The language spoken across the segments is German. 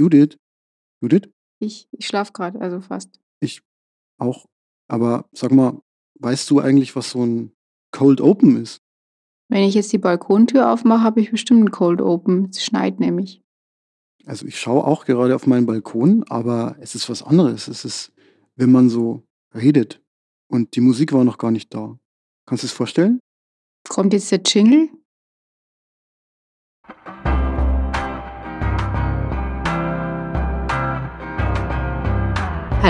Judith? Judith? Ich, ich schlafe gerade, also fast. Ich auch. Aber sag mal, weißt du eigentlich, was so ein Cold Open ist? Wenn ich jetzt die Balkontür aufmache, habe ich bestimmt einen Cold Open. Es schneit nämlich. Also ich schaue auch gerade auf meinen Balkon, aber es ist was anderes. Es ist, wenn man so redet und die Musik war noch gar nicht da. Kannst du es vorstellen? Kommt jetzt der Jingle?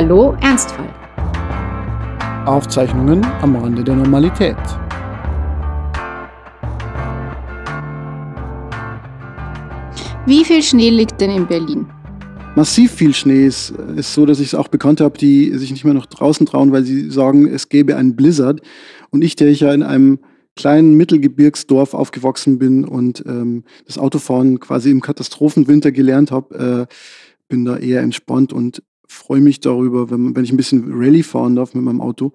Hallo Ernstfall. Aufzeichnungen am Rande der Normalität. Wie viel Schnee liegt denn in Berlin? Massiv viel Schnee ist, ist so, dass ich es auch bekannt habe, die sich nicht mehr nach draußen trauen, weil sie sagen, es gäbe einen Blizzard. Und ich, der ich ja in einem kleinen Mittelgebirgsdorf aufgewachsen bin und ähm, das Autofahren quasi im Katastrophenwinter gelernt habe, äh, bin da eher entspannt und freue mich darüber, wenn, wenn ich ein bisschen Rallye fahren darf mit meinem Auto.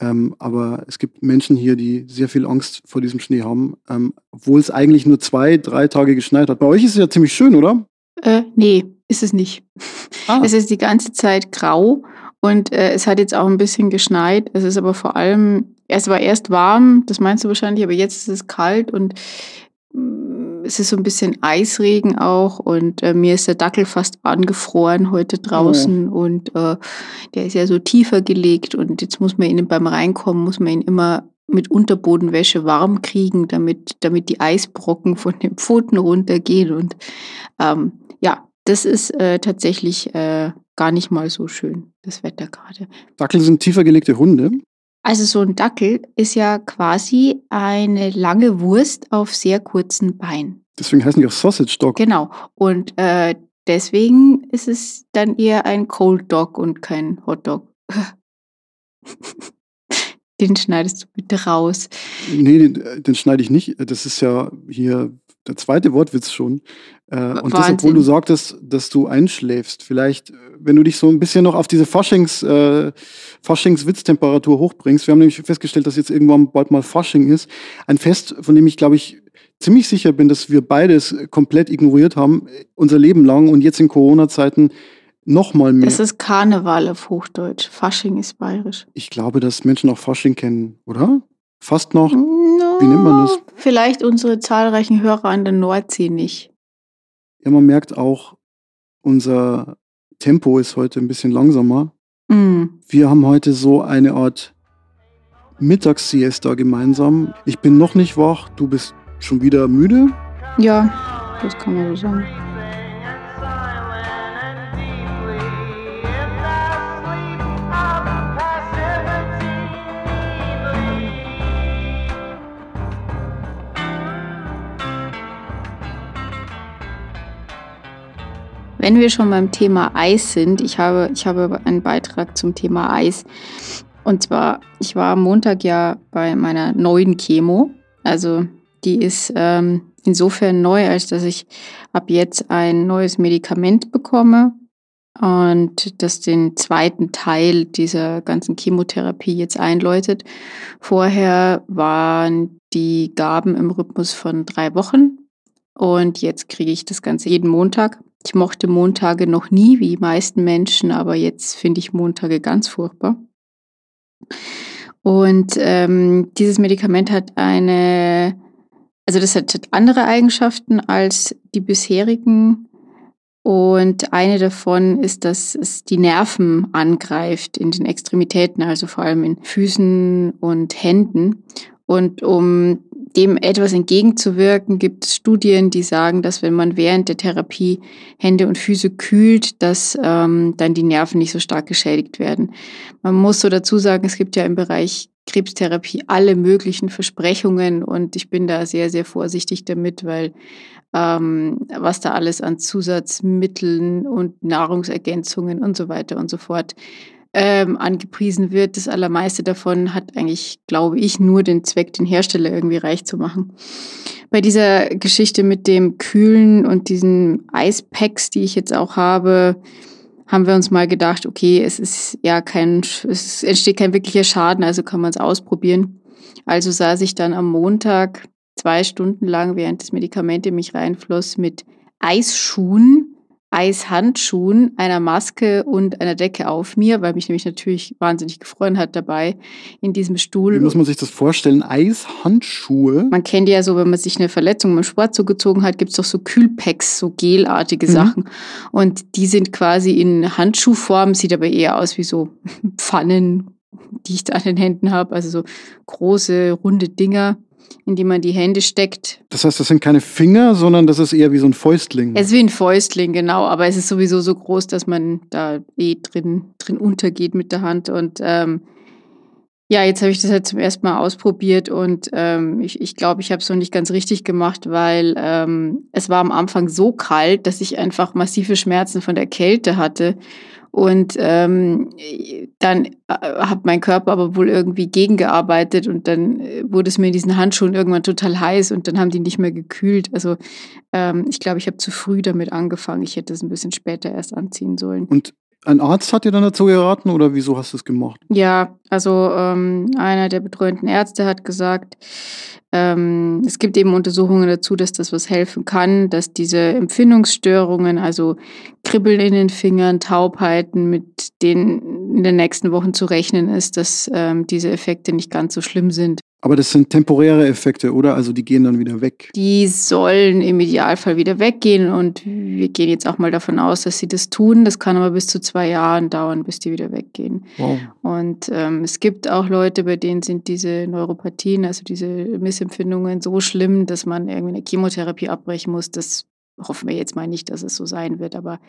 Ähm, aber es gibt Menschen hier, die sehr viel Angst vor diesem Schnee haben, ähm, obwohl es eigentlich nur zwei, drei Tage geschneit hat. Bei euch ist es ja ziemlich schön, oder? Äh, nee, ist es nicht. Ah. Es ist die ganze Zeit grau und äh, es hat jetzt auch ein bisschen geschneit. Es ist aber vor allem, es war erst warm, das meinst du wahrscheinlich, aber jetzt ist es kalt und es ist so ein bisschen Eisregen auch und äh, mir ist der Dackel fast angefroren heute draußen oh. und äh, der ist ja so tiefer gelegt und jetzt muss man ihn beim Reinkommen, muss man ihn immer mit Unterbodenwäsche warm kriegen, damit, damit die Eisbrocken von den Pfoten runtergehen und ähm, ja, das ist äh, tatsächlich äh, gar nicht mal so schön, das Wetter gerade. Dackel sind tiefer gelegte Hunde. Also so ein Dackel ist ja quasi eine lange Wurst auf sehr kurzen Beinen. Deswegen heißen die auch Sausage Dog. Genau. Und äh, deswegen ist es dann eher ein Cold Dog und kein Hot Dog. den schneidest du bitte raus. Nee, den, den schneide ich nicht. Das ist ja hier der zweite Wortwitz schon. Äh, und das, obwohl du sagtest, dass du einschläfst. Vielleicht, äh, wenn du dich so ein bisschen noch auf diese Faschings, äh, Faschingswitztemperatur hochbringst. Wir haben nämlich festgestellt, dass jetzt irgendwann bald mal Fasching ist. Ein Fest, von dem ich, glaube ich, ziemlich sicher bin, dass wir beides komplett ignoriert haben, unser Leben lang und jetzt in Corona-Zeiten noch mal mehr. Das ist Karneval auf Hochdeutsch. Fasching ist bayerisch. Ich glaube, dass Menschen auch Fasching kennen, oder? Fast noch. No, Wie nennt man das? Vielleicht unsere zahlreichen Hörer an der Nordsee nicht. Ja, man merkt auch, unser Tempo ist heute ein bisschen langsamer. Mm. Wir haben heute so eine Art Mittagssiesta gemeinsam. Ich bin noch nicht wach, du bist schon wieder müde? Ja, das kann man so sagen. Wenn wir schon beim Thema Eis sind, ich habe, ich habe einen Beitrag zum Thema Eis. Und zwar, ich war am Montag ja bei meiner neuen Chemo. Also die ist ähm, insofern neu, als dass ich ab jetzt ein neues Medikament bekomme und das den zweiten Teil dieser ganzen Chemotherapie jetzt einläutet. Vorher waren die Gaben im Rhythmus von drei Wochen und jetzt kriege ich das Ganze jeden Montag. Ich mochte Montage noch nie, wie die meisten Menschen, aber jetzt finde ich Montage ganz furchtbar. Und ähm, dieses Medikament hat eine, also das hat andere Eigenschaften als die bisherigen. Und eine davon ist, dass es die Nerven angreift in den Extremitäten, also vor allem in Füßen und Händen. Und um dem etwas entgegenzuwirken, gibt es Studien, die sagen, dass wenn man während der Therapie Hände und Füße kühlt, dass ähm, dann die Nerven nicht so stark geschädigt werden. Man muss so dazu sagen, es gibt ja im Bereich Krebstherapie alle möglichen Versprechungen und ich bin da sehr, sehr vorsichtig damit, weil ähm, was da alles an Zusatzmitteln und Nahrungsergänzungen und so weiter und so fort ähm, angepriesen wird. Das allermeiste davon hat eigentlich, glaube ich, nur den Zweck, den Hersteller irgendwie reich zu machen. Bei dieser Geschichte mit dem Kühlen und diesen Eispacks, die ich jetzt auch habe, haben wir uns mal gedacht, okay, es ist ja kein, es entsteht kein wirklicher Schaden, also kann man es ausprobieren. Also saß ich dann am Montag zwei Stunden lang, während das Medikament in mich reinfloss, mit Eisschuhen Eishandschuhen, einer Maske und einer Decke auf mir, weil mich nämlich natürlich wahnsinnig gefreut hat dabei in diesem Stuhl. Wie muss man sich das vorstellen? Eishandschuhe? Man kennt ja so, wenn man sich eine Verletzung beim Sport zugezogen hat, gibt es doch so Kühlpacks, so gelartige mhm. Sachen. Und die sind quasi in Handschuhform, sieht aber eher aus wie so Pfannen, die ich da an den Händen habe. Also so große, runde Dinger in die man die Hände steckt. Das heißt, das sind keine Finger, sondern das ist eher wie so ein Fäustling. Es ist wie ein Fäustling, genau, aber es ist sowieso so groß, dass man da eh drin, drin untergeht mit der Hand. Und ähm, ja, jetzt habe ich das halt zum ersten Mal ausprobiert und ähm, ich glaube, ich, glaub, ich habe es noch nicht ganz richtig gemacht, weil ähm, es war am Anfang so kalt, dass ich einfach massive Schmerzen von der Kälte hatte. Und ähm, dann äh, hat mein Körper aber wohl irgendwie gegengearbeitet und dann äh, wurde es mir in diesen Handschuhen irgendwann total heiß und dann haben die nicht mehr gekühlt. Also ähm, ich glaube, ich habe zu früh damit angefangen. Ich hätte es ein bisschen später erst anziehen sollen. Und ein Arzt hat dir dann dazu geraten oder wieso hast du es gemacht? Ja, also ähm, einer der betreuenden Ärzte hat gesagt, ähm, es gibt eben Untersuchungen dazu, dass das was helfen kann, dass diese Empfindungsstörungen, also Kribbeln in den Fingern, Taubheiten, mit denen in den nächsten Wochen zu rechnen ist, dass ähm, diese Effekte nicht ganz so schlimm sind. Aber das sind temporäre Effekte, oder? Also die gehen dann wieder weg. Die sollen im Idealfall wieder weggehen und wir gehen jetzt auch mal davon aus, dass sie das tun. Das kann aber bis zu zwei Jahren dauern, bis die wieder weggehen. Wow. Und ähm, es gibt auch Leute, bei denen sind diese Neuropathien, also diese Missempfindungen so schlimm, dass man irgendwie eine Chemotherapie abbrechen muss. Das hoffen wir jetzt mal nicht, dass es so sein wird, aber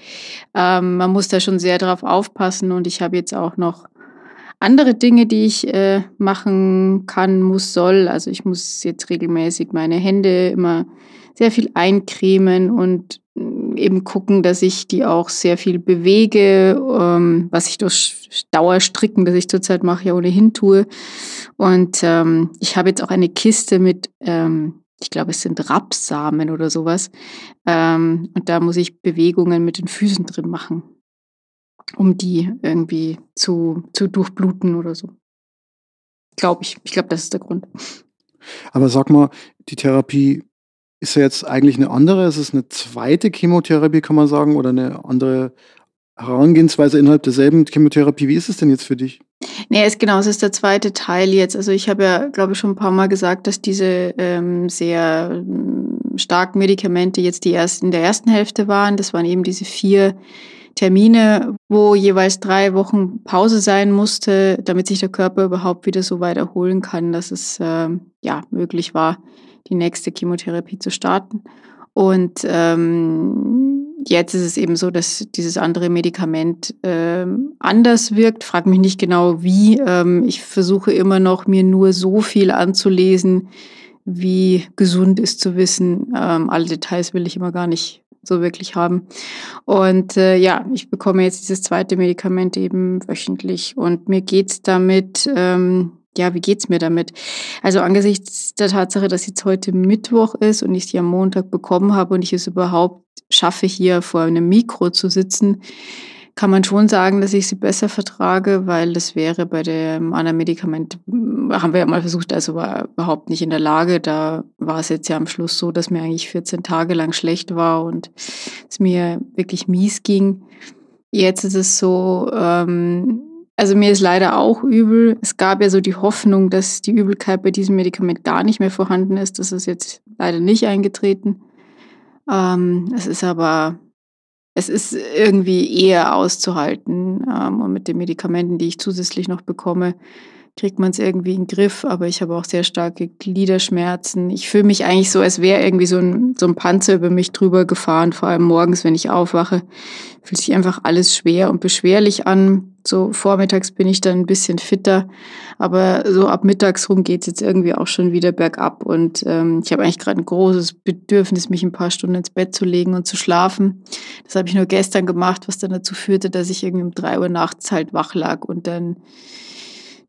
ähm, man muss da schon sehr drauf aufpassen und ich habe jetzt auch noch andere Dinge, die ich äh, machen kann, muss, soll. Also ich muss jetzt regelmäßig meine Hände immer sehr viel eincremen und mm, eben gucken, dass ich die auch sehr viel bewege, ähm, was ich durch Dauerstricken, das ich zurzeit mache, ja ohnehin tue. Und ähm, ich habe jetzt auch eine Kiste mit, ähm, ich glaube, es sind Rapsamen oder sowas. Ähm, und da muss ich Bewegungen mit den Füßen drin machen um die irgendwie zu, zu durchbluten oder so. Glaube ich. Ich glaube, das ist der Grund. Aber sag mal, die Therapie ist ja jetzt eigentlich eine andere. Ist es eine zweite Chemotherapie, kann man sagen, oder eine andere Herangehensweise innerhalb derselben Chemotherapie? Wie ist es denn jetzt für dich? Nee, ist genau, es ist der zweite Teil jetzt. Also ich habe ja, glaube ich, schon ein paar Mal gesagt, dass diese ähm, sehr ähm, starken Medikamente jetzt die ersten in der ersten Hälfte waren. Das waren eben diese vier Termine, wo jeweils drei Wochen Pause sein musste, damit sich der Körper überhaupt wieder so weit erholen kann, dass es äh, ja möglich war, die nächste Chemotherapie zu starten. Und ähm, jetzt ist es eben so, dass dieses andere Medikament ähm, anders wirkt. Frag mich nicht genau wie. Ähm, ich versuche immer noch, mir nur so viel anzulesen, wie gesund ist zu wissen. Ähm, alle Details will ich immer gar nicht so wirklich haben. Und äh, ja, ich bekomme jetzt dieses zweite Medikament eben wöchentlich und mir geht's damit, ähm, ja, wie geht's mir damit? Also angesichts der Tatsache, dass jetzt heute Mittwoch ist und ich sie am Montag bekommen habe und ich es überhaupt schaffe, hier vor einem Mikro zu sitzen, kann man schon sagen, dass ich sie besser vertrage, weil das wäre bei dem anderen Medikament, haben wir ja mal versucht, also war überhaupt nicht in der Lage. Da war es jetzt ja am Schluss so, dass mir eigentlich 14 Tage lang schlecht war und es mir wirklich mies ging. Jetzt ist es so, ähm, also mir ist leider auch übel. Es gab ja so die Hoffnung, dass die Übelkeit bei diesem Medikament gar nicht mehr vorhanden ist. Das ist jetzt leider nicht eingetreten. Ähm, es ist aber es ist irgendwie eher auszuhalten. Ähm, und mit den Medikamenten, die ich zusätzlich noch bekomme, kriegt man es irgendwie in den Griff, aber ich habe auch sehr starke Gliederschmerzen. Ich fühle mich eigentlich so, als wäre irgendwie so ein, so ein Panzer über mich drüber gefahren, vor allem morgens, wenn ich aufwache. Fühlt sich einfach alles schwer und beschwerlich an. So vormittags bin ich dann ein bisschen fitter, aber so ab mittags rum geht es jetzt irgendwie auch schon wieder bergab. Und ähm, ich habe eigentlich gerade ein großes Bedürfnis, mich ein paar Stunden ins Bett zu legen und zu schlafen. Das habe ich nur gestern gemacht, was dann dazu führte, dass ich irgendwie um drei Uhr nachts halt wach lag und dann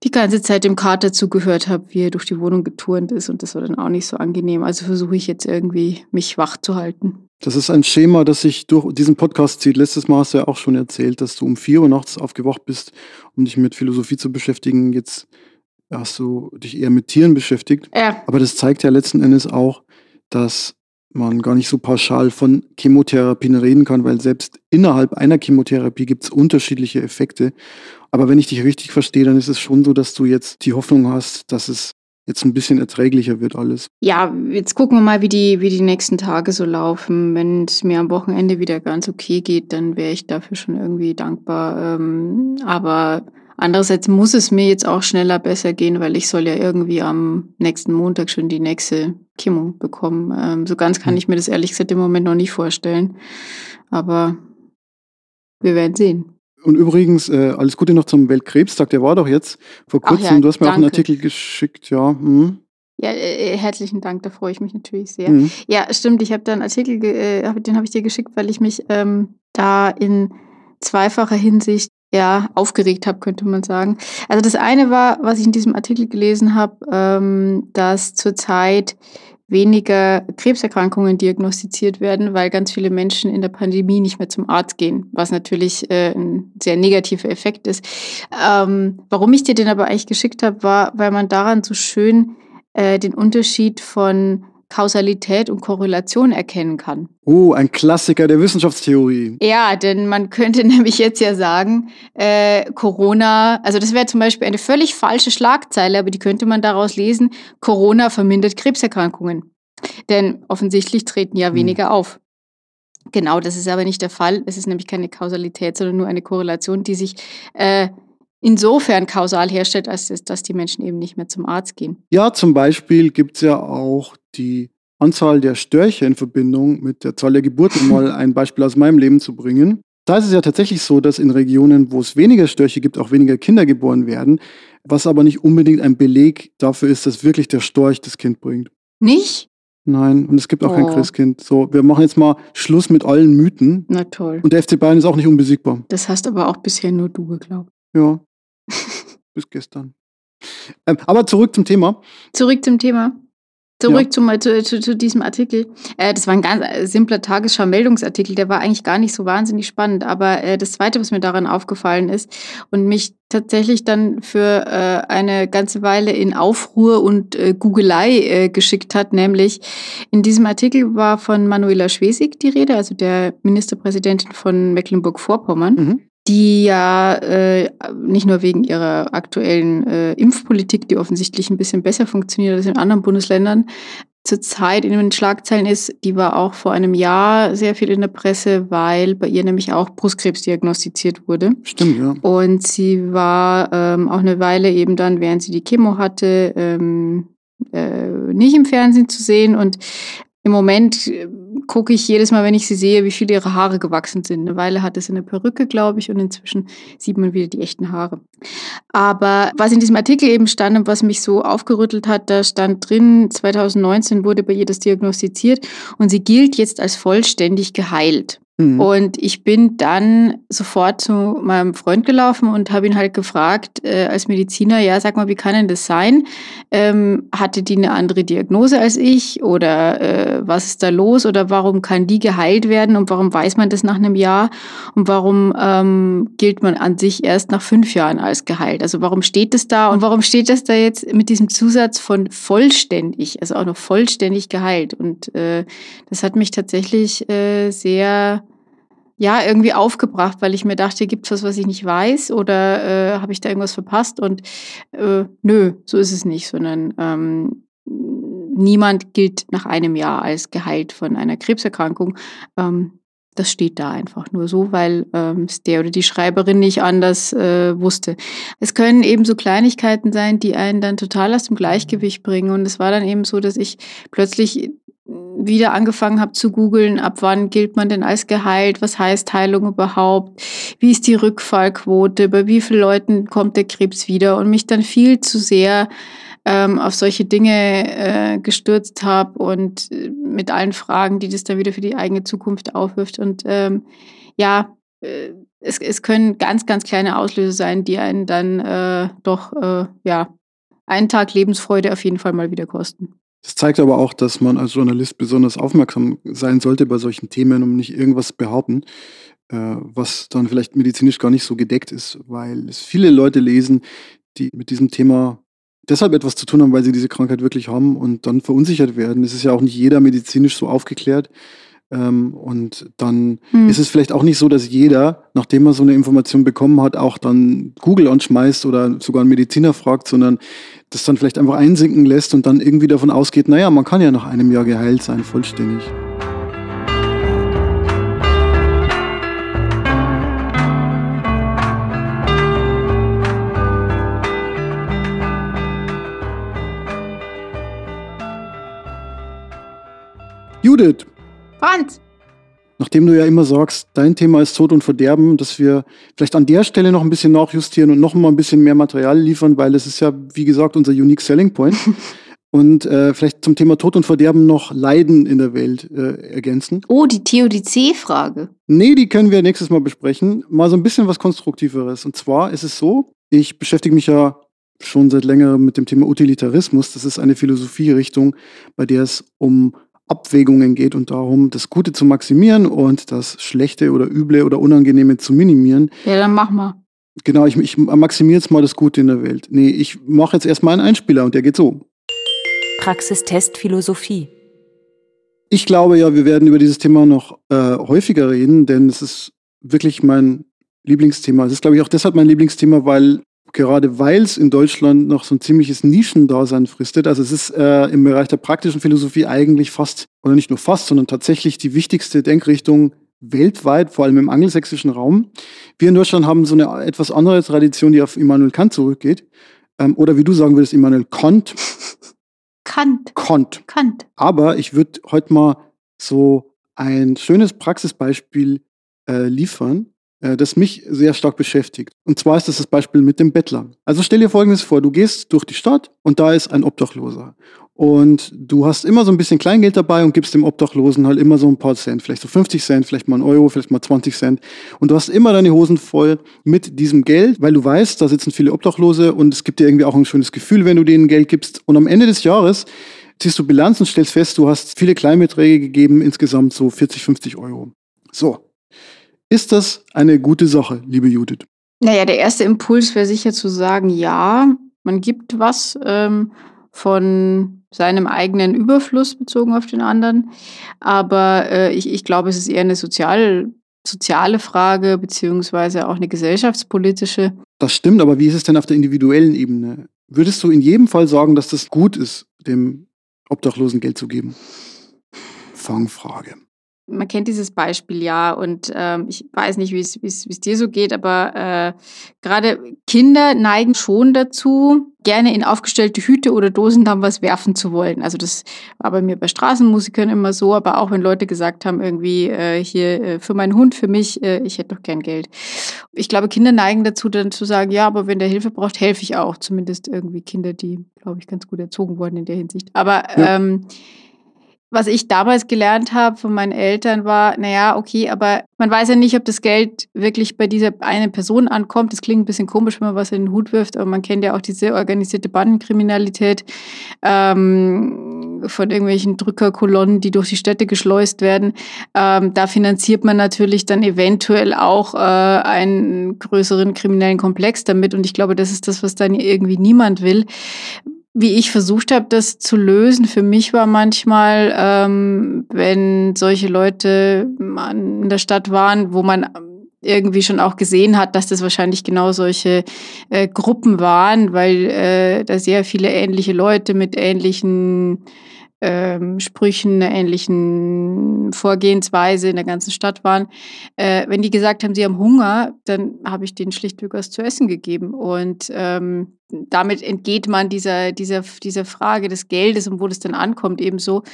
die ganze Zeit dem Kater zugehört habe, wie er durch die Wohnung geturnt ist und das war dann auch nicht so angenehm. Also versuche ich jetzt irgendwie, mich wach zu halten. Das ist ein Schema, das sich durch diesen Podcast zieht. Letztes Mal hast du ja auch schon erzählt, dass du um vier Uhr nachts aufgewacht bist, um dich mit Philosophie zu beschäftigen. Jetzt hast du dich eher mit Tieren beschäftigt. Ja. Aber das zeigt ja letzten Endes auch, dass man gar nicht so pauschal von Chemotherapien reden kann, weil selbst innerhalb einer Chemotherapie gibt es unterschiedliche Effekte. Aber wenn ich dich richtig verstehe, dann ist es schon so, dass du jetzt die Hoffnung hast, dass es jetzt ein bisschen erträglicher wird alles. Ja, jetzt gucken wir mal, wie die, wie die nächsten Tage so laufen. Wenn es mir am Wochenende wieder ganz okay geht, dann wäre ich dafür schon irgendwie dankbar. Ähm, aber andererseits muss es mir jetzt auch schneller besser gehen, weil ich soll ja irgendwie am nächsten Montag schon die nächste Chemo bekommen. Ähm, so ganz kann hm. ich mir das ehrlich gesagt im Moment noch nicht vorstellen. Aber wir werden sehen. Und übrigens, äh, alles Gute noch zum Weltkrebstag. Der war doch jetzt vor kurzem. Ja, du hast mir danke. auch einen Artikel geschickt, ja. Mhm. Ja, äh, äh, herzlichen Dank, da freue ich mich natürlich sehr. Mhm. Ja, stimmt, ich habe da einen Artikel, äh, den habe ich dir geschickt, weil ich mich ähm, da in zweifacher Hinsicht ja, aufgeregt habe, könnte man sagen. Also das eine war, was ich in diesem Artikel gelesen habe, ähm, dass zurzeit weniger Krebserkrankungen diagnostiziert werden, weil ganz viele Menschen in der Pandemie nicht mehr zum Arzt gehen, was natürlich äh, ein sehr negativer Effekt ist. Ähm, warum ich dir den aber eigentlich geschickt habe, war, weil man daran so schön äh, den Unterschied von Kausalität und Korrelation erkennen kann. Oh, ein Klassiker der Wissenschaftstheorie. Ja, denn man könnte nämlich jetzt ja sagen, äh, Corona, also das wäre zum Beispiel eine völlig falsche Schlagzeile, aber die könnte man daraus lesen, Corona vermindert Krebserkrankungen. Denn offensichtlich treten ja hm. weniger auf. Genau, das ist aber nicht der Fall. Es ist nämlich keine Kausalität, sondern nur eine Korrelation, die sich äh, insofern kausal herstellt, als dass die Menschen eben nicht mehr zum Arzt gehen. Ja, zum Beispiel gibt es ja auch die Anzahl der Störche in Verbindung mit der Zahl der Geburten, um mal ein Beispiel aus meinem Leben zu bringen. Da ist es ja tatsächlich so, dass in Regionen, wo es weniger Störche gibt, auch weniger Kinder geboren werden, was aber nicht unbedingt ein Beleg dafür ist, dass wirklich der Storch das Kind bringt. Nicht? Nein, und es gibt auch oh. kein Christkind. So, wir machen jetzt mal Schluss mit allen Mythen. Na toll. Und der FC Bayern ist auch nicht unbesiegbar. Das hast aber auch bisher nur du geglaubt. Ja. Bis gestern. Ähm, aber zurück zum Thema. Zurück zum Thema. Zurück ja. zum, zu, zu, zu, diesem Artikel. Äh, das war ein ganz äh, simpler Tagesschau-Meldungsartikel, der war eigentlich gar nicht so wahnsinnig spannend. Aber äh, das Zweite, was mir daran aufgefallen ist und mich tatsächlich dann für äh, eine ganze Weile in Aufruhr und äh, Googelei äh, geschickt hat, nämlich in diesem Artikel war von Manuela Schwesig die Rede, also der Ministerpräsidentin von Mecklenburg-Vorpommern. Mhm die ja äh, nicht nur wegen ihrer aktuellen äh, Impfpolitik, die offensichtlich ein bisschen besser funktioniert als in anderen Bundesländern, zurzeit in den Schlagzeilen ist, die war auch vor einem Jahr sehr viel in der Presse, weil bei ihr nämlich auch Brustkrebs diagnostiziert wurde. Stimmt, ja. Und sie war ähm, auch eine Weile eben dann, während sie die Chemo hatte, ähm, äh, nicht im Fernsehen zu sehen. Und im Moment äh, gucke ich jedes Mal, wenn ich sie sehe, wie viel ihre Haare gewachsen sind. Eine Weile hatte sie eine Perücke, glaube ich, und inzwischen sieht man wieder die echten Haare. Aber was in diesem Artikel eben stand und was mich so aufgerüttelt hat, da stand drin, 2019 wurde bei ihr das diagnostiziert und sie gilt jetzt als vollständig geheilt. Mhm. Und ich bin dann sofort zu meinem Freund gelaufen und habe ihn halt gefragt, äh, als Mediziner, ja, sag mal, wie kann denn das sein? Ähm, hatte die eine andere Diagnose als ich? Oder äh, was ist da los? Oder warum kann die geheilt werden? Und warum weiß man das nach einem Jahr? Und warum ähm, gilt man an sich erst nach fünf Jahren als geheilt? Also warum steht das da? Und warum steht das da jetzt mit diesem Zusatz von vollständig, also auch noch vollständig geheilt? Und äh, das hat mich tatsächlich äh, sehr ja, irgendwie aufgebracht, weil ich mir dachte, gibt es was, was ich nicht weiß oder äh, habe ich da irgendwas verpasst? Und äh, nö, so ist es nicht, sondern ähm, niemand gilt nach einem Jahr als geheilt von einer Krebserkrankung. Ähm, das steht da einfach nur so, weil ähm, der oder die Schreiberin nicht anders äh, wusste. Es können eben so Kleinigkeiten sein, die einen dann total aus dem Gleichgewicht bringen. Und es war dann eben so, dass ich plötzlich wieder angefangen habe zu googeln, ab wann gilt man denn als geheilt, was heißt Heilung überhaupt, wie ist die Rückfallquote, bei wie vielen Leuten kommt der Krebs wieder und mich dann viel zu sehr ähm, auf solche Dinge äh, gestürzt habe und äh, mit allen Fragen, die das dann wieder für die eigene Zukunft aufwirft. Und ähm, ja, äh, es, es können ganz, ganz kleine Auslöser sein, die einen dann äh, doch, äh, ja, einen Tag Lebensfreude auf jeden Fall mal wieder kosten. Das zeigt aber auch, dass man als Journalist besonders aufmerksam sein sollte bei solchen Themen, um nicht irgendwas behaupten, äh, was dann vielleicht medizinisch gar nicht so gedeckt ist, weil es viele Leute lesen, die mit diesem Thema deshalb etwas zu tun haben, weil sie diese Krankheit wirklich haben und dann verunsichert werden. Es ist ja auch nicht jeder medizinisch so aufgeklärt. Ähm, und dann hm. ist es vielleicht auch nicht so, dass jeder, nachdem er so eine Information bekommen hat, auch dann Google anschmeißt oder sogar einen Mediziner fragt, sondern das dann vielleicht einfach einsinken lässt und dann irgendwie davon ausgeht, naja, man kann ja nach einem Jahr geheilt sein, vollständig. Judith. Franz. Nachdem du ja immer sagst, dein Thema ist Tod und Verderben, dass wir vielleicht an der Stelle noch ein bisschen nachjustieren und noch mal ein bisschen mehr Material liefern, weil es ist ja, wie gesagt, unser Unique Selling Point. und äh, vielleicht zum Thema Tod und Verderben noch Leiden in der Welt äh, ergänzen. Oh, die Theodizee-Frage. Nee, die können wir nächstes Mal besprechen. Mal so ein bisschen was Konstruktiveres. Und zwar ist es so, ich beschäftige mich ja schon seit längerem mit dem Thema Utilitarismus. Das ist eine Philosophierichtung, bei der es um Abwägungen geht und darum, das Gute zu maximieren und das Schlechte oder Üble oder Unangenehme zu minimieren. Ja, dann mach mal. Genau, ich, ich maximiere jetzt mal das Gute in der Welt. Nee, ich mache jetzt erstmal einen Einspieler und der geht so. Praxistest Philosophie. Ich glaube ja, wir werden über dieses Thema noch äh, häufiger reden, denn es ist wirklich mein Lieblingsthema. Es ist, glaube ich, auch deshalb mein Lieblingsthema, weil gerade weil es in Deutschland noch so ein ziemliches Nischendasein fristet. Also es ist äh, im Bereich der praktischen Philosophie eigentlich fast, oder nicht nur fast, sondern tatsächlich die wichtigste Denkrichtung weltweit, vor allem im angelsächsischen Raum. Wir in Deutschland haben so eine etwas andere Tradition, die auf Immanuel Kant zurückgeht. Ähm, oder wie du sagen würdest, Immanuel Kant. Kant. Kant. Kant. Aber ich würde heute mal so ein schönes Praxisbeispiel äh, liefern, das mich sehr stark beschäftigt. Und zwar ist das das Beispiel mit dem Bettler. Also stell dir Folgendes vor, du gehst durch die Stadt und da ist ein Obdachloser. Und du hast immer so ein bisschen Kleingeld dabei und gibst dem Obdachlosen halt immer so ein paar Cent, vielleicht so 50 Cent, vielleicht mal ein Euro, vielleicht mal 20 Cent. Und du hast immer deine Hosen voll mit diesem Geld, weil du weißt, da sitzen viele Obdachlose und es gibt dir irgendwie auch ein schönes Gefühl, wenn du denen Geld gibst. Und am Ende des Jahres ziehst du Bilanz und stellst fest, du hast viele Kleinbeträge gegeben, insgesamt so 40, 50 Euro. So, ist das eine gute Sache, liebe Judith? Naja, der erste Impuls wäre sicher zu sagen, ja, man gibt was ähm, von seinem eigenen Überfluss bezogen auf den anderen. Aber äh, ich, ich glaube, es ist eher eine sozial, soziale Frage, beziehungsweise auch eine gesellschaftspolitische. Das stimmt, aber wie ist es denn auf der individuellen Ebene? Würdest du in jedem Fall sagen, dass das gut ist, dem Obdachlosen Geld zu geben? Fangfrage man kennt dieses Beispiel ja und ähm, ich weiß nicht, wie es dir so geht, aber äh, gerade Kinder neigen schon dazu, gerne in aufgestellte Hüte oder Dosen dann was werfen zu wollen. Also das war bei mir bei Straßenmusikern immer so, aber auch wenn Leute gesagt haben, irgendwie äh, hier äh, für meinen Hund, für mich, äh, ich hätte doch gern Geld. Ich glaube, Kinder neigen dazu, dann zu sagen, ja, aber wenn der Hilfe braucht, helfe ich auch. Zumindest irgendwie Kinder, die, glaube ich, ganz gut erzogen wurden in der Hinsicht. Aber ja. ähm, was ich damals gelernt habe von meinen Eltern war, naja, okay, aber man weiß ja nicht, ob das Geld wirklich bei dieser einen Person ankommt. Das klingt ein bisschen komisch, wenn man was in den Hut wirft, aber man kennt ja auch diese organisierte Bandenkriminalität ähm, von irgendwelchen Drückerkolonnen, die durch die Städte geschleust werden. Ähm, da finanziert man natürlich dann eventuell auch äh, einen größeren kriminellen Komplex damit. Und ich glaube, das ist das, was dann irgendwie niemand will wie ich versucht habe, das zu lösen, für mich war manchmal, ähm, wenn solche Leute in der Stadt waren, wo man irgendwie schon auch gesehen hat, dass das wahrscheinlich genau solche äh, Gruppen waren, weil äh, da sehr viele ähnliche Leute mit ähnlichen ähm, Sprüchen, einer ähnlichen Vorgehensweise in der ganzen Stadt waren. Äh, wenn die gesagt haben, sie haben Hunger, dann habe ich denen schlichtweg was zu essen gegeben. Und ähm, damit entgeht man dieser, dieser, dieser Frage des Geldes und wo das dann ankommt, ebenso.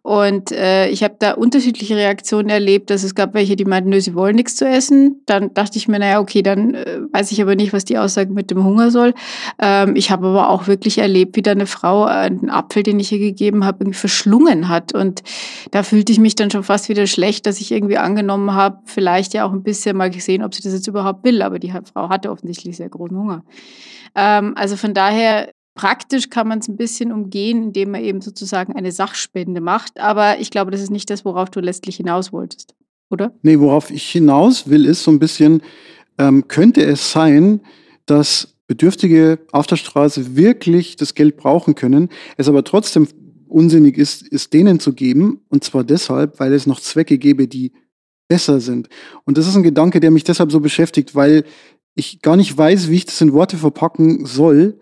Und äh, ich habe da unterschiedliche Reaktionen erlebt, dass es gab welche, die meinten, nö, sie wollen nichts zu essen. Dann dachte ich mir, naja, okay, dann äh, weiß ich aber nicht, was die Aussage mit dem Hunger soll. Ähm, ich habe aber auch wirklich erlebt, wie da eine Frau einen Apfel, den ich ihr gegeben habe, irgendwie verschlungen hat. Und da fühlte ich mich dann schon fast wieder schlecht, dass ich irgendwie angenommen habe, vielleicht ja auch ein bisschen mal gesehen, ob sie das jetzt überhaupt will. Aber die Frau hatte offensichtlich sehr großen Hunger. Ähm, also von daher, praktisch kann man es ein bisschen umgehen, indem man eben sozusagen eine Sachspende macht. Aber ich glaube, das ist nicht das, worauf du letztlich hinaus wolltest, oder? Nee, worauf ich hinaus will, ist so ein bisschen, ähm, könnte es sein, dass Bedürftige auf der Straße wirklich das Geld brauchen können, es aber trotzdem unsinnig ist, es denen zu geben. Und zwar deshalb, weil es noch Zwecke gäbe, die besser sind. Und das ist ein Gedanke, der mich deshalb so beschäftigt, weil ich gar nicht weiß, wie ich das in Worte verpacken soll,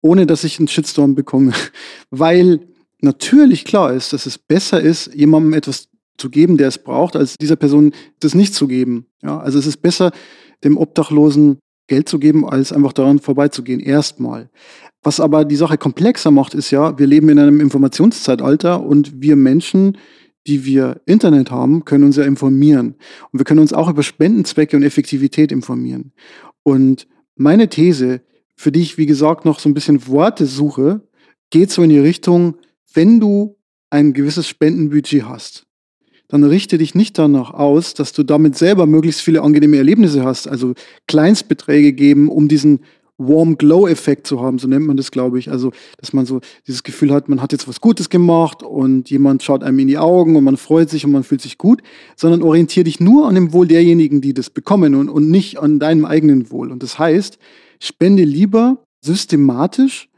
ohne dass ich einen Shitstorm bekomme. weil natürlich klar ist, dass es besser ist, jemandem etwas zu geben, der es braucht, als dieser Person das nicht zu geben. Ja, also es ist besser, dem Obdachlosen Geld zu geben, als einfach daran vorbeizugehen. Erstmal. Was aber die Sache komplexer macht, ist ja, wir leben in einem Informationszeitalter und wir Menschen, die wir Internet haben, können uns ja informieren. Und wir können uns auch über Spendenzwecke und Effektivität informieren. Und meine These, für die ich, wie gesagt, noch so ein bisschen Worte suche, geht so in die Richtung, wenn du ein gewisses Spendenbudget hast, dann richte dich nicht danach aus, dass du damit selber möglichst viele angenehme Erlebnisse hast, also Kleinstbeträge geben, um diesen Warm Glow Effekt zu haben, so nennt man das, glaube ich. Also, dass man so dieses Gefühl hat, man hat jetzt was Gutes gemacht und jemand schaut einem in die Augen und man freut sich und man fühlt sich gut, sondern orientiere dich nur an dem Wohl derjenigen, die das bekommen und, und nicht an deinem eigenen Wohl. Und das heißt, spende lieber systematisch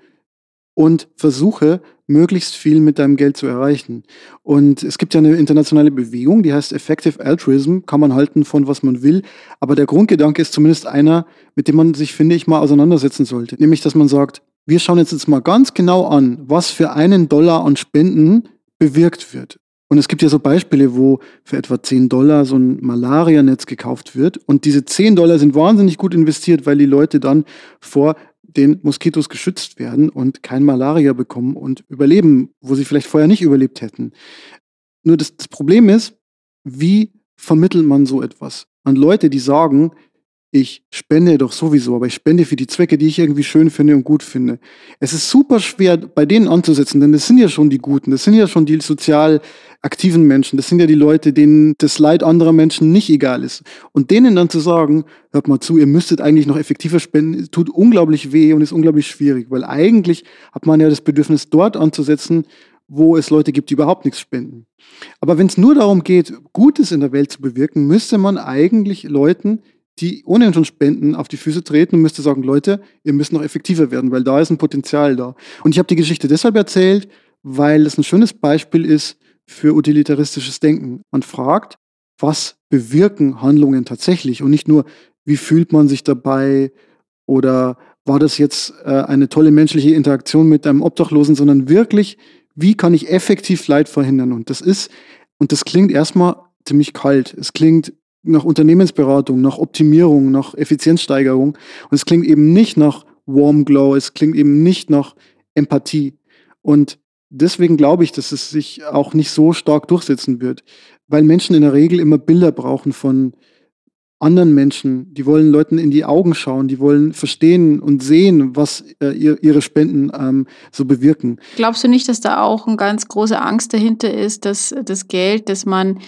und versuche möglichst viel mit deinem Geld zu erreichen. Und es gibt ja eine internationale Bewegung, die heißt Effective Altruism, kann man halten von was man will, aber der Grundgedanke ist zumindest einer, mit dem man sich, finde ich, mal auseinandersetzen sollte. Nämlich, dass man sagt, wir schauen jetzt, jetzt mal ganz genau an, was für einen Dollar an Spenden bewirkt wird. Und es gibt ja so Beispiele, wo für etwa 10 Dollar so ein Malarianetz gekauft wird. Und diese 10 Dollar sind wahnsinnig gut investiert, weil die Leute dann vor den Moskitos geschützt werden und kein Malaria bekommen und überleben, wo sie vielleicht vorher nicht überlebt hätten. Nur das, das Problem ist, wie vermittelt man so etwas an Leute, die sagen, ich spende doch sowieso, aber ich spende für die Zwecke, die ich irgendwie schön finde und gut finde. Es ist super schwer, bei denen anzusetzen, denn das sind ja schon die Guten, das sind ja schon die sozial aktiven Menschen, das sind ja die Leute, denen das Leid anderer Menschen nicht egal ist. Und denen dann zu sagen, hört mal zu, ihr müsstet eigentlich noch effektiver spenden, tut unglaublich weh und ist unglaublich schwierig, weil eigentlich hat man ja das Bedürfnis, dort anzusetzen, wo es Leute gibt, die überhaupt nichts spenden. Aber wenn es nur darum geht, Gutes in der Welt zu bewirken, müsste man eigentlich Leuten die ohnehin schon spenden, auf die Füße treten und müsste sagen, Leute, ihr müsst noch effektiver werden, weil da ist ein Potenzial da. Und ich habe die Geschichte deshalb erzählt, weil es ein schönes Beispiel ist für utilitaristisches Denken. Man fragt, was bewirken Handlungen tatsächlich und nicht nur, wie fühlt man sich dabei oder war das jetzt äh, eine tolle menschliche Interaktion mit einem Obdachlosen, sondern wirklich, wie kann ich effektiv Leid verhindern? Und das ist, und das klingt erstmal ziemlich kalt. Es klingt nach Unternehmensberatung, nach Optimierung, nach Effizienzsteigerung. Und es klingt eben nicht nach Warm Glow, es klingt eben nicht nach Empathie. Und deswegen glaube ich, dass es sich auch nicht so stark durchsetzen wird, weil Menschen in der Regel immer Bilder brauchen von anderen Menschen. Die wollen Leuten in die Augen schauen, die wollen verstehen und sehen, was äh, ihre Spenden ähm, so bewirken. Glaubst du nicht, dass da auch eine ganz große Angst dahinter ist, dass das Geld, das man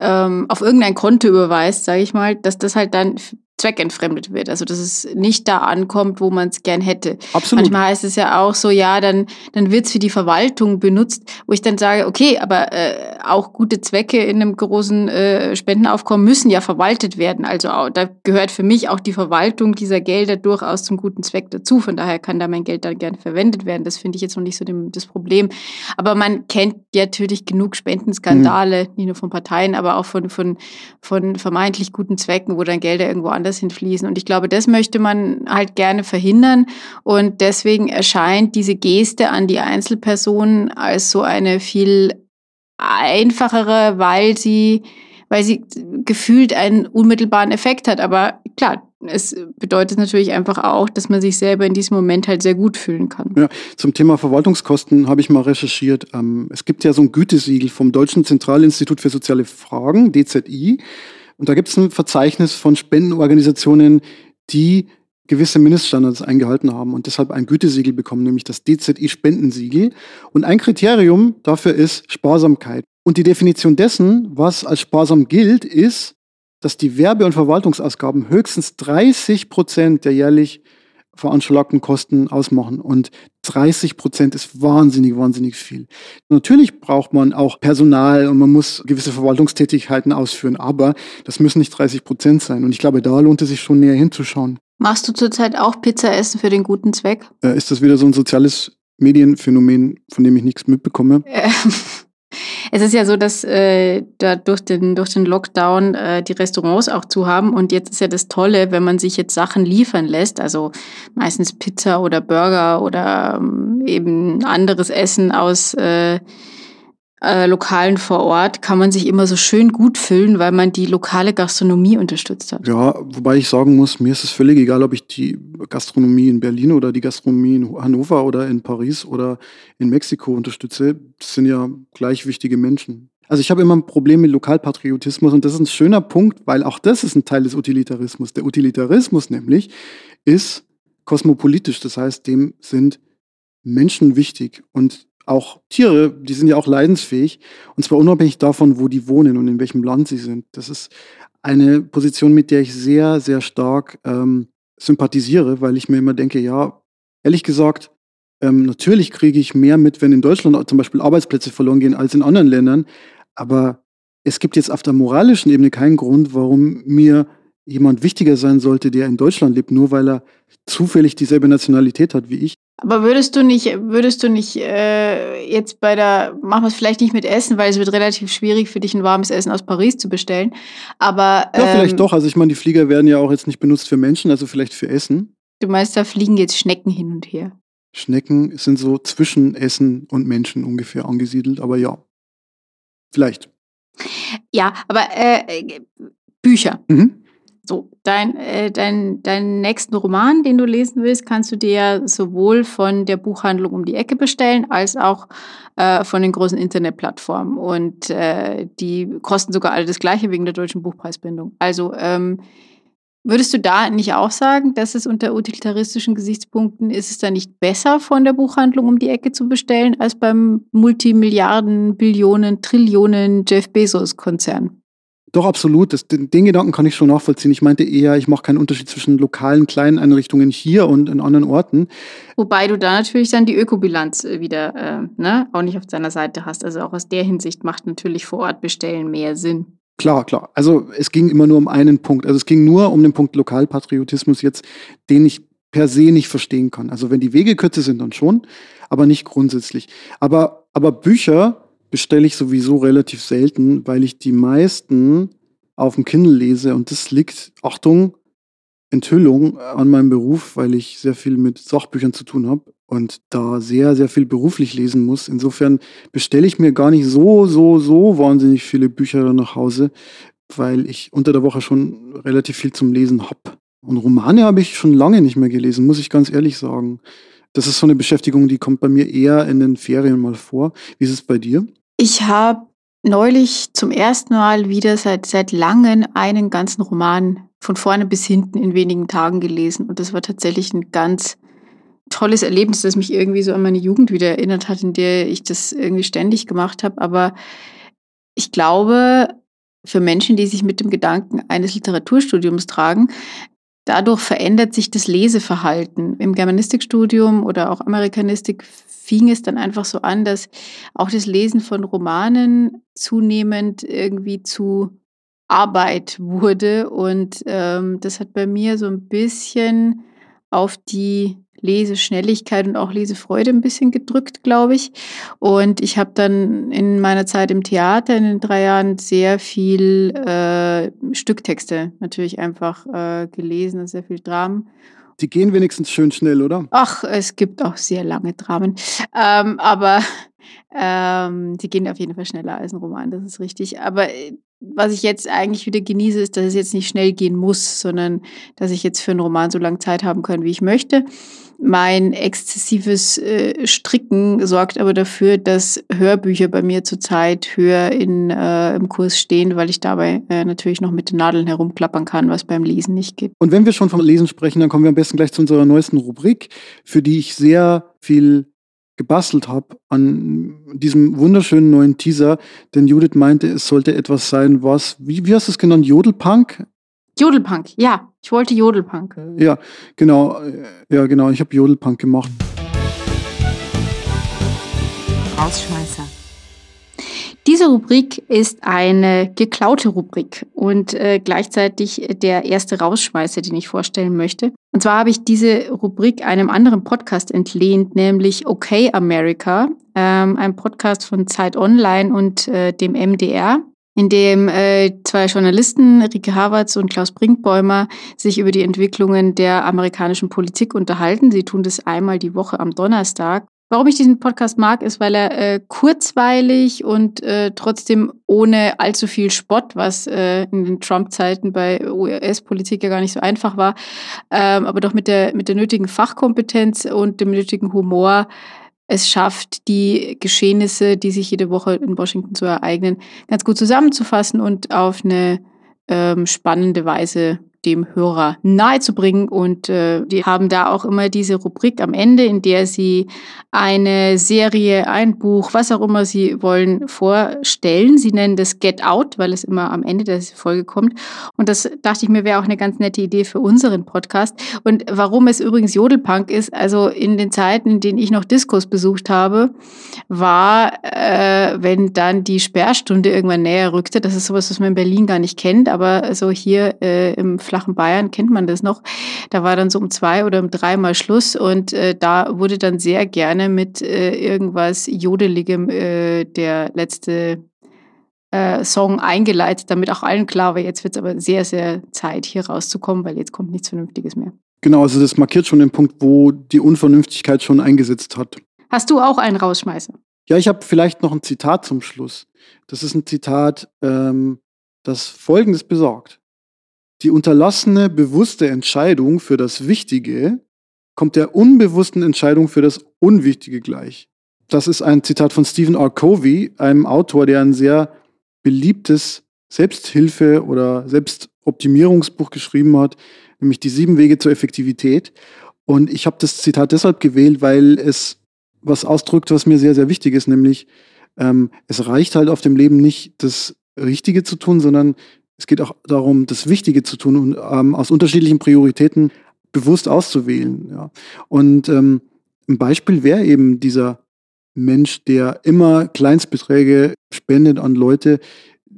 ähm, auf irgendein Konto überweist, sage ich mal, dass das halt dann zweckentfremdet wird. Also dass es nicht da ankommt, wo man es gern hätte. Absolut. Manchmal heißt es ja auch so, ja, dann, dann wird es für die Verwaltung benutzt, wo ich dann sage, okay, aber äh, auch gute Zwecke in einem großen äh, Spendenaufkommen müssen ja verwaltet werden. Also auch, da gehört für mich auch die Verwaltung dieser Gelder durchaus zum guten Zweck dazu. Von daher kann da mein Geld dann gern verwendet werden. Das finde ich jetzt noch nicht so dem, das Problem. Aber man kennt ja natürlich genug Spendenskandale, mhm. nicht nur von Parteien, aber auch von, von, von vermeintlich guten Zwecken, wo dann Gelder irgendwo anders woanders hinfließen. Und ich glaube, das möchte man halt gerne verhindern. Und deswegen erscheint diese Geste an die Einzelpersonen als so eine viel einfachere, weil sie, weil sie gefühlt einen unmittelbaren Effekt hat. Aber klar, es bedeutet natürlich einfach auch, dass man sich selber in diesem Moment halt sehr gut fühlen kann. Ja, zum Thema Verwaltungskosten habe ich mal recherchiert. Ähm, es gibt ja so ein Gütesiegel vom Deutschen Zentralinstitut für soziale Fragen, DZI. Und da gibt es ein Verzeichnis von Spendenorganisationen, die gewisse Mindeststandards eingehalten haben und deshalb ein Gütesiegel bekommen, nämlich das DZI-Spendensiegel. Und ein Kriterium dafür ist Sparsamkeit. Und die Definition dessen, was als sparsam gilt, ist, dass die Werbe- und Verwaltungsausgaben höchstens 30 Prozent der jährlich veranschlagten Kosten ausmachen. Und 30 Prozent ist wahnsinnig, wahnsinnig viel. Natürlich braucht man auch Personal und man muss gewisse Verwaltungstätigkeiten ausführen, aber das müssen nicht 30 Prozent sein. Und ich glaube, da lohnt es sich schon näher hinzuschauen. Machst du zurzeit auch Pizza essen für den guten Zweck? Äh, ist das wieder so ein soziales Medienphänomen, von dem ich nichts mitbekomme? Äh, es ist ja so, dass äh, da durch den, durch den Lockdown äh, die Restaurants auch zu haben. Und jetzt ist ja das Tolle, wenn man sich jetzt Sachen liefern lässt, also meistens Pizza oder Burger oder ähm, eben anderes Essen aus äh, äh, Lokalen vor Ort kann man sich immer so schön gut füllen, weil man die lokale Gastronomie unterstützt hat. Ja, wobei ich sagen muss, mir ist es völlig egal, ob ich die Gastronomie in Berlin oder die Gastronomie in Hannover oder in Paris oder in Mexiko unterstütze. Das sind ja gleich wichtige Menschen. Also ich habe immer ein Problem mit Lokalpatriotismus und das ist ein schöner Punkt, weil auch das ist ein Teil des Utilitarismus. Der Utilitarismus nämlich ist kosmopolitisch, das heißt, dem sind Menschen wichtig und auch Tiere, die sind ja auch leidensfähig. Und zwar unabhängig davon, wo die wohnen und in welchem Land sie sind. Das ist eine Position, mit der ich sehr, sehr stark ähm, sympathisiere, weil ich mir immer denke, ja, ehrlich gesagt, ähm, natürlich kriege ich mehr mit, wenn in Deutschland zum Beispiel Arbeitsplätze verloren gehen als in anderen Ländern. Aber es gibt jetzt auf der moralischen Ebene keinen Grund, warum mir jemand wichtiger sein sollte, der in Deutschland lebt, nur weil er zufällig dieselbe Nationalität hat wie ich. Aber würdest du nicht, würdest du nicht äh, jetzt bei der, machen wir es vielleicht nicht mit Essen, weil es wird relativ schwierig für dich ein warmes Essen aus Paris zu bestellen. Aber ähm, ja, vielleicht doch. Also ich meine, die Flieger werden ja auch jetzt nicht benutzt für Menschen, also vielleicht für Essen. Du meinst, da fliegen jetzt Schnecken hin und her? Schnecken sind so zwischen Essen und Menschen ungefähr angesiedelt, aber ja, vielleicht. Ja, aber äh, Bücher. Mhm. So, dein, äh, dein, deinen nächsten Roman, den du lesen willst, kannst du dir sowohl von der Buchhandlung um die Ecke bestellen, als auch äh, von den großen Internetplattformen. Und äh, die kosten sogar alle das gleiche wegen der deutschen Buchpreisbindung. Also ähm, würdest du da nicht auch sagen, dass es unter utilitaristischen Gesichtspunkten ist es da nicht besser, von der Buchhandlung um die Ecke zu bestellen, als beim Multimilliarden, Billionen, Trillionen Jeff Bezos-Konzern? Doch, absolut. Das, den, den, Gedanken kann ich schon nachvollziehen. Ich meinte eher, ich mache keinen Unterschied zwischen lokalen kleinen Einrichtungen hier und in anderen Orten. Wobei du da natürlich dann die Ökobilanz äh, wieder äh, ne, auch nicht auf deiner Seite hast. Also auch aus der Hinsicht macht natürlich vor Ort bestellen mehr Sinn. Klar, klar. Also es ging immer nur um einen Punkt. Also es ging nur um den Punkt Lokalpatriotismus jetzt, den ich per se nicht verstehen kann. Also wenn die Wege kürzer sind, dann schon, aber nicht grundsätzlich. Aber, aber Bücher bestelle ich sowieso relativ selten, weil ich die meisten auf dem Kindle lese und das liegt, Achtung, Enthüllung an meinem Beruf, weil ich sehr viel mit Sachbüchern zu tun habe und da sehr, sehr viel beruflich lesen muss. Insofern bestelle ich mir gar nicht so, so, so wahnsinnig viele Bücher nach Hause, weil ich unter der Woche schon relativ viel zum Lesen habe. Und Romane habe ich schon lange nicht mehr gelesen, muss ich ganz ehrlich sagen. Das ist so eine Beschäftigung, die kommt bei mir eher in den Ferien mal vor. Wie ist es bei dir? Ich habe neulich zum ersten Mal wieder seit, seit langem einen ganzen Roman von vorne bis hinten in wenigen Tagen gelesen. Und das war tatsächlich ein ganz tolles Erlebnis, das mich irgendwie so an meine Jugend wieder erinnert hat, in der ich das irgendwie ständig gemacht habe. Aber ich glaube, für Menschen, die sich mit dem Gedanken eines Literaturstudiums tragen, dadurch verändert sich das Leseverhalten. Im Germanistikstudium oder auch Amerikanistik fing es dann einfach so an, dass auch das Lesen von Romanen zunehmend irgendwie zu Arbeit wurde. Und ähm, das hat bei mir so ein bisschen auf die Leseschnelligkeit und auch Lesefreude ein bisschen gedrückt, glaube ich. Und ich habe dann in meiner Zeit im Theater in den drei Jahren sehr viel äh, Stücktexte natürlich einfach äh, gelesen und sehr viel Dramen. Die gehen wenigstens schön schnell, oder? Ach, es gibt auch sehr lange Dramen. Ähm, aber ähm, die gehen auf jeden Fall schneller als ein Roman, das ist richtig. Aber äh, was ich jetzt eigentlich wieder genieße, ist, dass es jetzt nicht schnell gehen muss, sondern dass ich jetzt für einen Roman so lange Zeit haben kann, wie ich möchte. Mein exzessives äh, Stricken sorgt aber dafür, dass Hörbücher bei mir zurzeit höher in, äh, im Kurs stehen, weil ich dabei äh, natürlich noch mit den Nadeln herumklappern kann, was beim Lesen nicht geht. Und wenn wir schon vom Lesen sprechen, dann kommen wir am besten gleich zu unserer neuesten Rubrik, für die ich sehr viel gebastelt habe an diesem wunderschönen neuen Teaser, denn Judith meinte, es sollte etwas sein, was, wie, wie hast du es genannt, Jodelpunk? Jodelpunk, ja, ich wollte Jodelpunk. Ja, genau, ja, genau, ich habe Jodelpunk gemacht. Rausschmeißer. Diese Rubrik ist eine geklaute Rubrik und äh, gleichzeitig der erste Rausschmeißer, den ich vorstellen möchte. Und zwar habe ich diese Rubrik einem anderen Podcast entlehnt, nämlich Okay America, ähm, ein Podcast von Zeit Online und äh, dem MDR in dem äh, zwei Journalisten, Rike Havertz und Klaus Brinkbäumer, sich über die Entwicklungen der amerikanischen Politik unterhalten. Sie tun das einmal die Woche am Donnerstag. Warum ich diesen Podcast mag, ist, weil er äh, kurzweilig und äh, trotzdem ohne allzu viel Spott, was äh, in den Trump-Zeiten bei US-Politik ja gar nicht so einfach war, ähm, aber doch mit der, mit der nötigen Fachkompetenz und dem nötigen Humor es schafft, die Geschehnisse, die sich jede Woche in Washington so ereignen, ganz gut zusammenzufassen und auf eine ähm, spannende Weise dem Hörer nahezubringen. Und äh, die haben da auch immer diese Rubrik am Ende, in der sie eine Serie, ein Buch, was auch immer sie wollen, vorstellen. Sie nennen das Get Out, weil es immer am Ende der Folge kommt. Und das dachte ich mir, wäre auch eine ganz nette Idee für unseren Podcast. Und warum es übrigens Jodelpunk ist, also in den Zeiten, in denen ich noch Diskos besucht habe, war, äh, wenn dann die Sperrstunde irgendwann näher rückte. Das ist sowas, was man in Berlin gar nicht kennt, aber so hier äh, im flachen Bayern kennt man das noch. Da war dann so um zwei oder um drei mal Schluss und äh, da wurde dann sehr gerne mit äh, irgendwas Jodeligem äh, der letzte äh, Song eingeleitet, damit auch allen klar war, jetzt wird es aber sehr, sehr Zeit, hier rauszukommen, weil jetzt kommt nichts Vernünftiges mehr. Genau, also das markiert schon den Punkt, wo die Unvernünftigkeit schon eingesetzt hat. Hast du auch einen Rausschmeißer? Ja, ich habe vielleicht noch ein Zitat zum Schluss. Das ist ein Zitat, ähm, das Folgendes besagt. Die unterlassene, bewusste Entscheidung für das Wichtige kommt der unbewussten Entscheidung für das Unwichtige gleich. Das ist ein Zitat von Stephen R. Covey, einem Autor, der ein sehr beliebtes Selbsthilfe- oder Selbstoptimierungsbuch geschrieben hat, nämlich Die sieben Wege zur Effektivität. Und ich habe das Zitat deshalb gewählt, weil es was ausdrückt, was mir sehr, sehr wichtig ist, nämlich ähm, es reicht halt auf dem Leben nicht, das Richtige zu tun, sondern es geht auch darum, das Wichtige zu tun und ähm, aus unterschiedlichen Prioritäten bewusst auszuwählen. Ja. Und ähm, ein Beispiel wäre eben dieser Mensch, der immer Kleinstbeträge spendet an Leute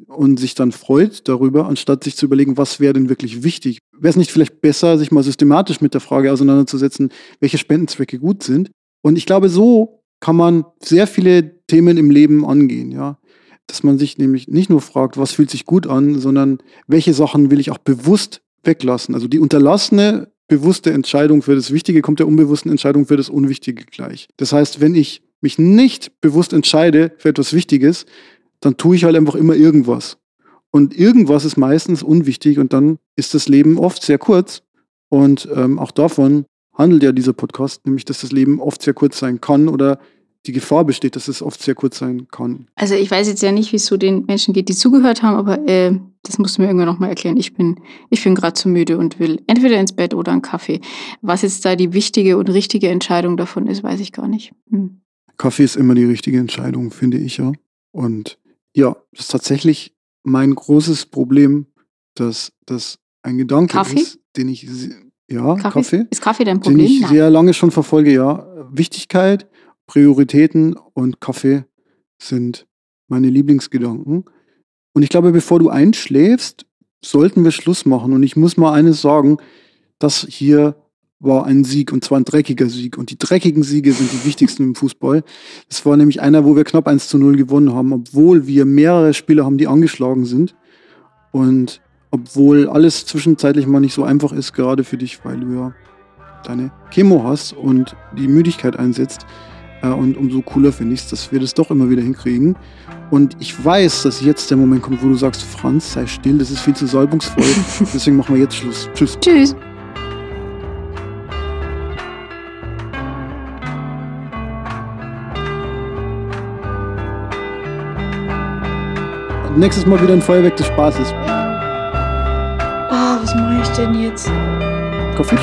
und sich dann freut darüber, anstatt sich zu überlegen, was wäre denn wirklich wichtig. Wäre es nicht vielleicht besser, sich mal systematisch mit der Frage auseinanderzusetzen, welche Spendenzwecke gut sind? Und ich glaube, so kann man sehr viele Themen im Leben angehen, ja dass man sich nämlich nicht nur fragt, was fühlt sich gut an, sondern welche Sachen will ich auch bewusst weglassen. Also die unterlassene, bewusste Entscheidung für das Wichtige kommt der unbewussten Entscheidung für das Unwichtige gleich. Das heißt, wenn ich mich nicht bewusst entscheide für etwas Wichtiges, dann tue ich halt einfach immer irgendwas. Und irgendwas ist meistens unwichtig und dann ist das Leben oft sehr kurz. Und ähm, auch davon handelt ja dieser Podcast, nämlich dass das Leben oft sehr kurz sein kann oder die Gefahr besteht, dass es oft sehr kurz sein kann. Also ich weiß jetzt ja nicht, wie es so den Menschen geht, die zugehört haben, aber äh, das musst du mir irgendwann nochmal erklären. Ich bin, ich bin gerade zu müde und will entweder ins Bett oder einen Kaffee. Was jetzt da die wichtige und richtige Entscheidung davon ist, weiß ich gar nicht. Hm. Kaffee ist immer die richtige Entscheidung, finde ich ja. Und ja, das ist tatsächlich mein großes Problem, dass das ein Gedanke Kaffee? ist, den ich ja, Kaffee? Kaffee, Ist Kaffee dein den Problem? ich sehr lange schon verfolge, ja. Wichtigkeit, Prioritäten und Kaffee sind meine Lieblingsgedanken. Und ich glaube, bevor du einschläfst, sollten wir Schluss machen. Und ich muss mal eines sagen, das hier war ein Sieg und zwar ein dreckiger Sieg. Und die dreckigen Siege sind die wichtigsten im Fußball. Das war nämlich einer, wo wir knapp 1 zu 0 gewonnen haben, obwohl wir mehrere Spieler haben, die angeschlagen sind. Und obwohl alles zwischenzeitlich mal nicht so einfach ist, gerade für dich, weil du ja deine Chemo hast und die Müdigkeit einsetzt. Äh, Und umso cooler finde ich es, dass wir das doch immer wieder hinkriegen. Und ich weiß, dass jetzt der Moment kommt, wo du sagst, Franz, sei still, das ist viel zu salbungsvoll. Deswegen machen wir jetzt Schluss. Tschüss. Tschüss. Nächstes Mal wieder ein Feuerwerk des Spaßes. Ah, was mache ich denn jetzt? Kaffee